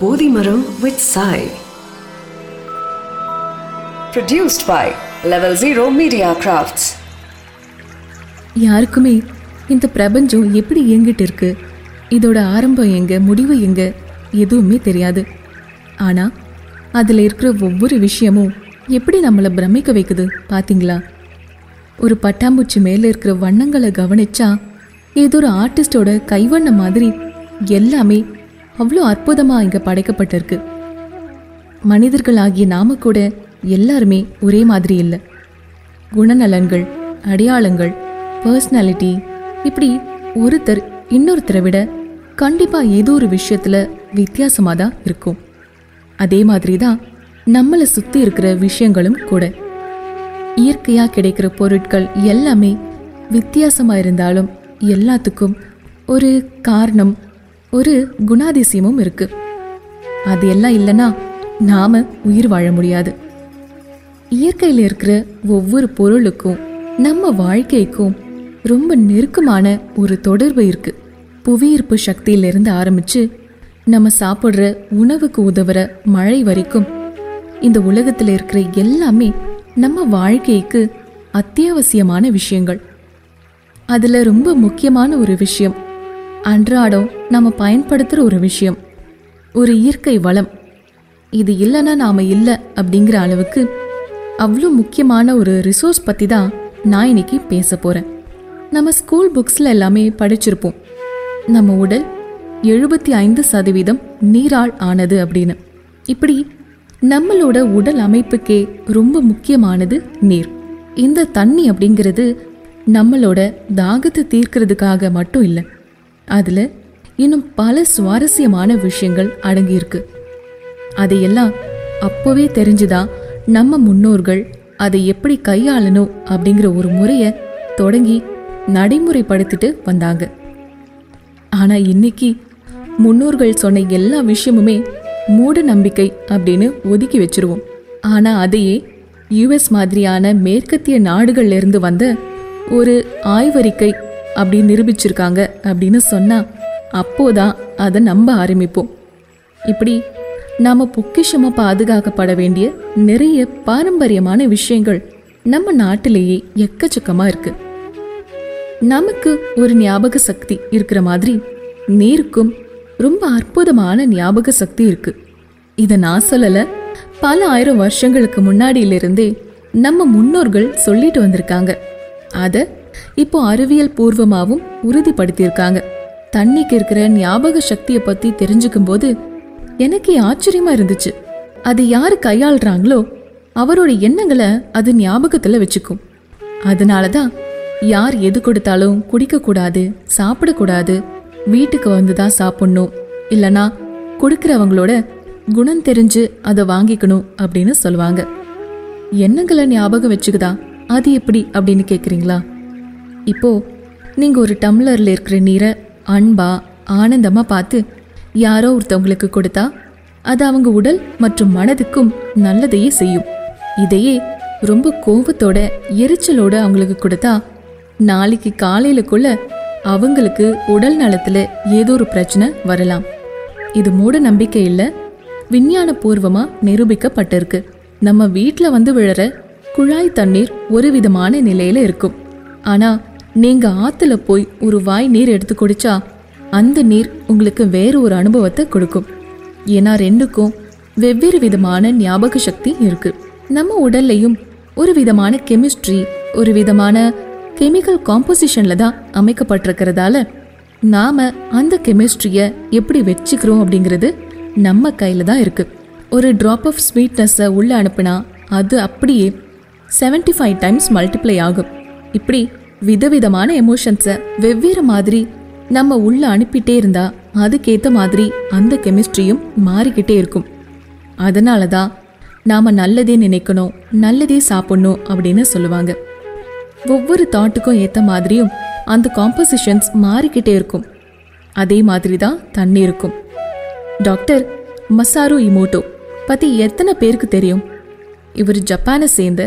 Bodhimaram with Sai. Produced by Level Zero Media Crafts. யாருக்குமே இந்த பிரபஞ்சம் எப்படி இயங்கிட்டு இருக்கு இதோட ஆரம்பம் எங்க முடிவு எங்க எதுவுமே தெரியாது ஆனா அதுல இருக்கிற ஒவ்வொரு விஷயமும் எப்படி நம்மளை பிரமிக்க வைக்குது பாத்தீங்களா ஒரு பட்டாம்பூச்சி மேல இருக்கிற வண்ணங்களை கவனிச்சா ஏதோ ஒரு ஆர்டிஸ்டோட கைவண்ண மாதிரி எல்லாமே அவ்வளோ அற்புதமாக இங்கே படைக்கப்பட்டிருக்கு. மனிதர்கள் ஆகிய நாம கூட எல்லாருமே ஒரே மாதிரி இல்லை. குணநலன்கள் அடையாளங்கள் பர்சனாலிட்டி இப்படி ஒருத்தர் இன்னொருத்தரை விட கண்டிப்பாக ஏதோ ஒரு விஷயத்தில் வித்தியாசமாக தான் இருக்கும். அதே மாதிரி தான் நம்மளை சுற்றி இருக்கிற விஷயங்களும் கூட. இயற்கையாக கிடைக்கிற பொருட்கள் எல்லாமே வித்தியாசமாக இருந்தாலும் எல்லாத்துக்கும் ஒரு காரணம் ஒரு குணாதிசயமும் இருக்கு. அது எல்லாம் இல்லைன்னா நாம உயிர் வாழ முடியாது. இயற்கையில் இருக்கிற ஒவ்வொரு பொருளுக்கும் நம்ம வாழ்க்கைக்கும் ரொம்ப நெருக்கமான ஒரு தொடர்பு இருக்கு. புவியீர்ப்பு சக்தியிலிருந்து ஆரம்பிச்சு நம்ம சாப்பிட்ற உணவுக்கு உதவுற மழை வரைக்கும் இந்த உலகத்தில் இருக்கிற எல்லாமே நம்ம வாழ்க்கைக்கு அத்தியாவசியமான விஷயங்கள். அதில் ரொம்ப முக்கியமான ஒரு விஷயம் அன்றாடம் நம்ம பயன்படுத்துகிற ஒரு விஷயம். ஒரு இயற்கை வளம். இது இல்லைன்னா நாம் இல்லை அப்படிங்கிற அளவுக்கு அவ்வளோ முக்கியமான ஒரு ரிசோர்ஸ் பற்றி தான் நான் இன்னைக்கு பேச போகிறேன் நம்ம ஸ்கூல் புக்ஸில் எல்லாமே படிச்சிருப்போம். நம்ம உடல் எழுபத்தி ஐந்து சதவீதம் நீரால் ஆனது அப்படின்னு. இப்படி நம்மளோட உடல் அமைப்புக்கே ரொம்ப முக்கியமானது நீர். இந்த தண்ணி அப்படிங்கிறது நம்மளோட தாகத்தை தீர்க்கிறதுக்காக மட்டும் இல்லை அதில் இன்னும் பல சுவாரஸ்யமான விஷயங்கள் அடங்கியிருக்கு. அதையெல்லாம் அப்போவே தெரிஞ்சுதான் நம்ம முன்னோர்கள் அதை எப்படி கையாளணும் அப்படிங்கிற ஒரு முறையை தொடங்கி நடைமுறைப்படுத்திட்டு வந்தாங்க. ஆனால் இன்னைக்கு முன்னோர்கள் சொன்ன எல்லா விஷயமுமே மூட நம்பிக்கை அப்படின்னு ஒதுக்கி வச்சிருவோம். ஆனால் அதையே யுஎஸ் மாதிரியான மேற்கத்திய நாடுகள்லேருந்து வந்த ஒரு ஆய்வறிக்கை அப்படி நிரூபிச்சிருக்காங்க அப்படின்னு சொன்னால் அப்போதான் அதை நம்ப ஆரம்பிப்போம். இப்படி நாம் பொக்கிஷமாக பாதுகாக்கப்பட வேண்டிய நிறைய பாரம்பரியமான விஷயங்கள் நம்ம நாட்டிலேயே எக்கச்சக்கமாக இருக்கு. நமக்கு ஒரு ஞாபக சக்தி இருக்கிற மாதிரி நீருக்கும் ரொம்ப அற்புதமான ஞாபக சக்தி இருக்கு. இதை நான் சொல்லலை பல ஆயிரம் வருஷங்களுக்கு முன்னாடியிலிருந்தே நம்ம முன்னோர்கள் சொல்லிட்டு வந்திருக்காங்க. அதை இப்போ அறிவியல் பூர்வமாகவும் உறுதிப்படுத்தியிருக்காங்க. தண்ணிக்கு இருக்கிற ஞாபக சக்தியை பத்தி தெரிஞ்சுக்கும் போது எனக்கு ஆச்சரியமா இருந்துச்சு. அது யாரு கையாளுறாங்களோ அவரோட எண்ணங்களை அது ஞாபகத்துல வச்சுக்கும். அதனால தான் யார் எது கொடுத்தாலும் குடிக்கக்கூடாது சாப்பிடக்கூடாது வீட்டுக்கு வந்து தான் சாப்பிடணும் இல்லனா கொடுக்குறவங்களோட குணம் தெரிஞ்சு அதை வாங்கிக்கணும் அப்படின்னு சொல்லுவாங்க. எண்ணங்களை ஞாபகம் வச்சுக்குதா? அது எப்படி அப்படின்னு கேட்குறீங்களா இப்போ நீங்கள் ஒரு டம்ளரில் இருக்கிற நீரை அன்பா ஆனந்தமாக பார்த்து யாரோ ஒருத்தவங்களுக்கு கொடுத்தா அது அவங்க உடல் மற்றும் மனதுக்கும் நல்லதையே செய்யும். இதையே ரொம்ப கோபத்தோட எரிச்சலோட அவங்களுக்கு கொடுத்தா நாளைக்கு காலையிலக்குள்ள அவங்களுக்கு உடல் நலத்தில் ஏதோ ஒரு பிரச்சனை வரலாம். இது மூட நம்பிக்கை இல்லை விஞ்ஞானபூர்வமாக நிரூபிக்கப்பட்டிருக்கு. நம்ம வீட்டில் வந்து விழற குழாய் தண்ணீர் ஒரு விதமான நிலையில் இருக்கும். ஆனால் நீங்கள் ஆற்றுல போய் ஒரு வாய் நீர் எடுத்து குடிச்சா அந்த நீர் உங்களுக்கு வேறு ஒரு அனுபவத்தை கொடுக்கும். ஏன்னா ரெண்டுக்கும் வெவ்வேறு விதமான ஞாபக சக்தி இருக்கு. நம்ம உடல்லையும் ஒரு விதமான கெமிஸ்ட்ரி ஒரு விதமான கெமிக்கல் காம்போசிஷனில் தான் அமைக்கப்பட்டிருக்கிறதால நாம் அந்த கெமிஸ்ட்ரியை எப்படி வச்சுக்கிறோம் அப்படிங்கிறது நம்ம கையில் தான் இருக்குது ஒரு ட்ராப் ஆஃப் ஸ்வீட்னஸை உள்ளே அனுப்புனா அது அப்படியே 75 ஃபைவ் டைம்ஸ் மல்டிப்ளை ஆகும். இப்படி விதவிதமான எமோஷன்ஸை வெவ்வேறு மாதிரி நம்ம உள்ள அனுப்பிட்டே இருந்தா அதுக்கேற்ற மாதிரி அந்த கெமிஸ்ட்ரியும் மாறிக்கிட்டே இருக்கும். அதனால தான் நாம் நல்லதே நினைக்கணும் நல்லதே சாப்பிடணும் அப்படின்னு சொல்லுவாங்க. ஒவ்வொரு தாட்டுக்கும் ஏற்ற மாதிரியும் அந்த காம்போசிஷன்ஸ் மாறிக்கிட்டே இருக்கும். அதே மாதிரி தான் தண்ணி இருக்கும் டாக்டர் மசாரு இமோட்டோ பற்றி எத்தனை பேருக்கு தெரியும்? இவர் ஜப்பானை சேர்ந்த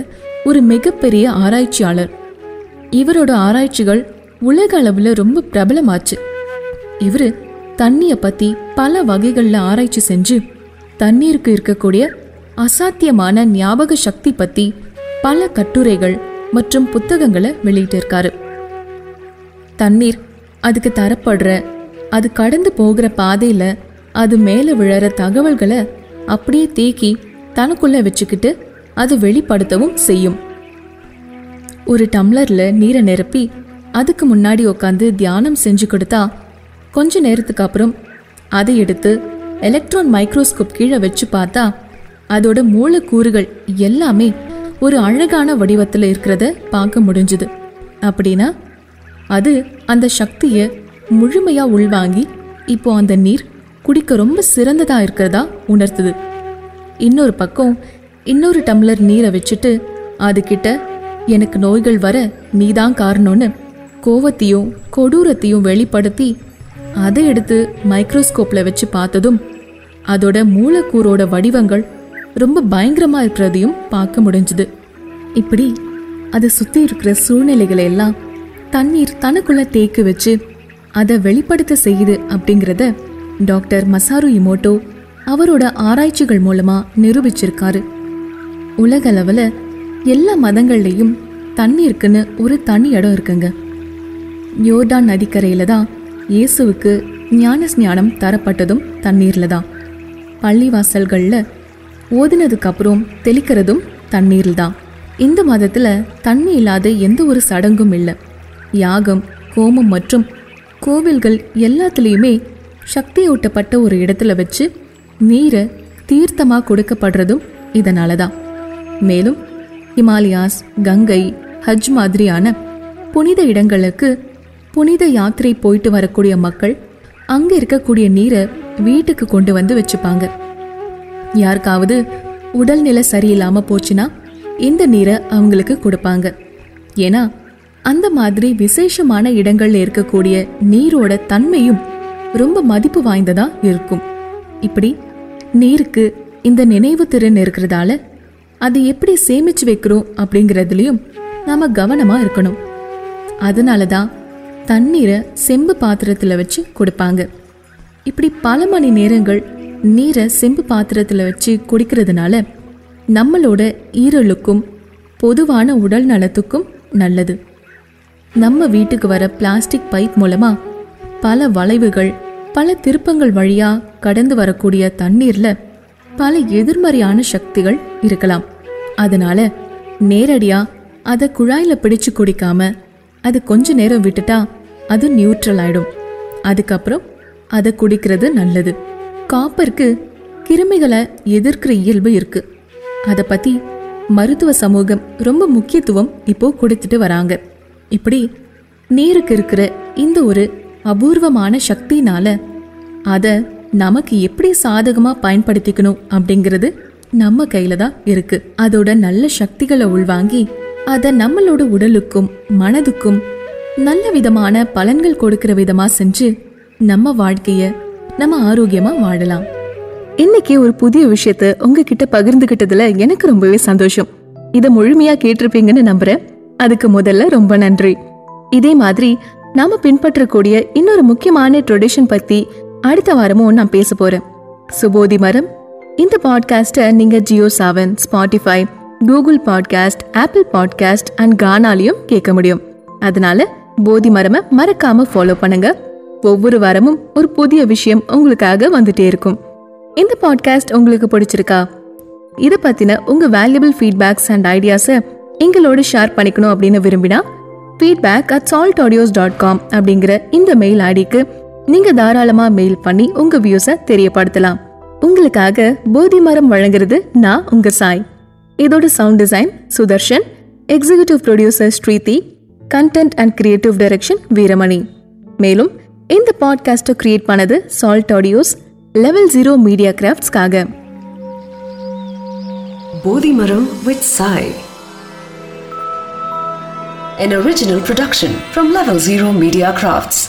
ஒரு மிகப்பெரிய ஆராய்ச்சியாளர். இவரோட ஆராய்ச்சிகள் உலக அளவில் ரொம்ப பிரபலமாச்சு. இவர் தண்ணியை பற்றி பல வகைகளில் ஆராய்ச்சி செஞ்சு தண்ணீருக்கு இருக்கக்கூடிய அசாத்தியமான ஞாபக சக்தி பற்றி பல கட்டுரைகள் மற்றும் புத்தகங்களை வெளியிட்டிருக்காரு தண்ணீர் அதுக்கு தரப்படுற அது கடந்து போகிற பாதையில் அது மேலே விழற தகவல்களை அப்படியே தேக்கி தனக்குள்ளே வச்சுக்கிட்டு அது வெளிப்படுத்தவும் செய்யும். ஒரு டம்ளரில் நீரை நிரப்பி அதுக்கு முன்னாடி உட்காந்து தியானம் செஞ்சு கொடுத்தா கொஞ்ச நேரத்துக்கு அப்புறம் அதை எடுத்து எலக்ட்ரான் மைக்ரோஸ்கோப் கீழே வச்சு பார்த்தா அதோட மூலக்கூறுகள் எல்லாமே ஒரு அழகான வடிவத்தில் இருக்கிறத பார்க்க முடிஞ்சுது. அப்படின்னா அது அந்த சக்தியை முழுமையாக உள்வாங்கி இப்போ அந்த நீர் குடிக்க ரொம்ப சிறந்ததா இருக்கிறதா உணர்த்துது. இன்னொரு பக்கம் இன்னொரு டம்ளர் நீரை வச்சுட்டு அதுக்கிட்ட எனக்கு நோய்கள் வர நீதான் காரணம்னு கோவத்தையும் கொடூரத்தையும் வெளிப்படுத்தி அதை எடுத்து மைக்ரோஸ்கோப்பில் வச்சு பார்த்ததும் அதோட மூலக்கூறோட வடிவங்கள் ரொம்ப பயங்கரமாக இருக்கிறதையும் பார்க்க முடிஞ்சுது. இப்படி அதை சுற்றி இருக்கிற சூழ்நிலைகளை எல்லாம் தண்ணீர் தனக்குள்ளே தேக்கு வச்சு அதை வெளிப்படுத்த செய்யுது அப்படிங்கிறத டாக்டர் மசாரு இமோட்டோ அவரோட ஆராய்ச்சிகள் மூலமாக நிரூபிச்சிருக்காரு. உலகளவில் எல்லா மதங்கள்லேயும் தண்ணீருக்குன்னு ஒரு தனி இடம் இருக்குங்க. யோர்டான் நதிக்கரையில் தான் இயேசுவுக்கு ஞான ஸ்ஞானம் தரப்பட்டதும் தண்ணீரில் தான். பள்ளிவாசல்களில் ஓதினதுக்கப்புறம் தெளிக்கிறதும் தண்ணீரில் தான். இந்த மதத்தில் தண்ணி இல்லாத எந்த ஒரு சடங்கும் இல்லை. யாகம் கோமம் மற்றும் கோவில்கள் எல்லாத்துலேயுமே சக்தியூட்டப்பட்ட ஒரு இடத்துல வச்சு நீரை தீர்த்தமாக கொடுக்கப்படுறதும் இதனால தான். மேலும் ஹிமாலயாஸ் கங்கை ஹஜ் மாதிரியான புனித இடங்களுக்கு புனித யாத்திரை போயிட்டு வரக்கூடிய மக்கள் அங்கே இருக்கக்கூடிய நீரை வீட்டுக்கு கொண்டு வந்து வச்சுப்பாங்க. யாருக்காவது உடல்நிலை சரியில்லாமல் போச்சுன்னா இந்த நீரை அவங்களுக்கு கொடுப்பாங்க. ஏன்னா அந்த மாதிரி விசேஷமான இடங்களில் இருக்கக்கூடிய நீரோட தன்மையும் ரொம்ப மதிப்பு வாய்ந்ததாக இருக்கும். இப்படி நீருக்கு இந்த நினைவு திறன் இருக்கிறதால அது எப்படி சேமிச்சு வைக்கிறோம் அப்படிங்கிறதுலையும் நாம கவனமா இருக்கணும். அதனால தான் தண்ணீரை செம்பு பாத்திரத்தில் வச்சு கொடுப்பாங்க. இப்படி பல மணி நேரங்கள் நீரை செம்பு பாத்திரத்தில் வச்சு குடிக்கிறதுனால நம்மளோட ஈரலுக்கும் பொதுவான உடல் நலத்துக்கும் நல்லது. நம்ம வீட்டுக்கு வர பிளாஸ்டிக் பைப் மூலமா பல வளைவுகள் பல திருப்பங்கள் வழியாக கடந்து வரக்கூடிய தண்ணீரில் பல எதிர்மறையான சக்திகள் இருக்கலாம். அதனால நேரடியா அதை குழாயில பிடிச்சு குடிக்காம அது கொஞ்ச நேரம் விட்டுட்டா அது நியூட்ரல் ஆயிடும். அதுக்கப்புறம் அதை குடிக்கிறது நல்லது. காப்பருக்கு கிருமிகளை எதிர்க்கிற இயல்பு இருக்கு. அதை பத்தி மருத்துவ சமூகம் ரொம்ப முக்கியத்துவம் இப்போ கொடுத்துட்டு வராங்க. இப்படி நீருக்கு இருக்கிற இந்த ஒரு அபூர்வமான சக்தினால அதை நமக்கு எப்படி சாதகமாக பயன்படுத்திக்கணும் அப்படிங்கிறது நம்ம கையில தான் இருக்கு. அதோட நல்ல சக்திகளை உள்வாங்கி அதை நம்மளோட உடலுக்கும் மனதுக்கும் நல்ல விதமான பலன்கள் கொடுக்கிற விதமா செஞ்சு நம்ம வாழ்க்கைய நம்ம ஆரோக்கியமா வாழலாம். இன்னைக்கு ஒரு புதிய விஷயத்த உங்ககிட்ட பகிர்ந்துகிட்டதுல எனக்கு ரொம்பவே சந்தோஷம். இதை முழுமையா கேட்டிருப்பீங்கன்னு நம்புறேன். அதுக்கு முதல்ல ரொம்ப நன்றி. இதே மாதிரி நாம பின்பற்றக்கூடிய இன்னொரு முக்கியமான ட்ரெடிஷன் பத்தி அடுத்த வாரமும் நான் பேச போறேன். சுபோதி மரம் இந்த பாட்காஸ்ட்டை நீங்கள் Jio Saavn Spotify Google podcast Apple podcast and கானாலையும் கேட்க முடியும். அதனால போதி மரமை மறக்காம ஃபாலோ பண்ணுங்க. ஒவ்வொரு வாரமும் ஒரு புதிய விஷயம் உங்களுக்காக வந்துட்டே இருக்கும். இந்த பாட்காஸ்ட் உங்களுக்கு பிடிச்சிருக்கா? இதை பற்றின உங்கள் வேல்யூபிள் ஃபீட்பேக்ஸ் அண்ட் ஐடியாஸை எங்களோட ஷேர் பண்ணிக்கணும் அப்படின்னு விரும்பினா feedback at Salt Audios dot com அப்படிங்கிற இந்த மெயில் ஐடிக்கு நீங்கள் தாராளமாக மெயில் பண்ணி உங்கள் வியூஸை தெரியப்படுத்தலாம். உங்களுக்காக போதி மரம் வழங்குறது நான் உங்க சாய். இதோட sound design Sudarshan. Executive producer Sridhi. Content and creative direction Veeramani. மேலும் இந்த பாட்காஸ்ட்டை கிரியேட் பண்ணது Salt Audios level zero media கிராஃப்ட்ஸ்க்காக Bodhimaram with Sai. An original production from Level Zero Media Crafts.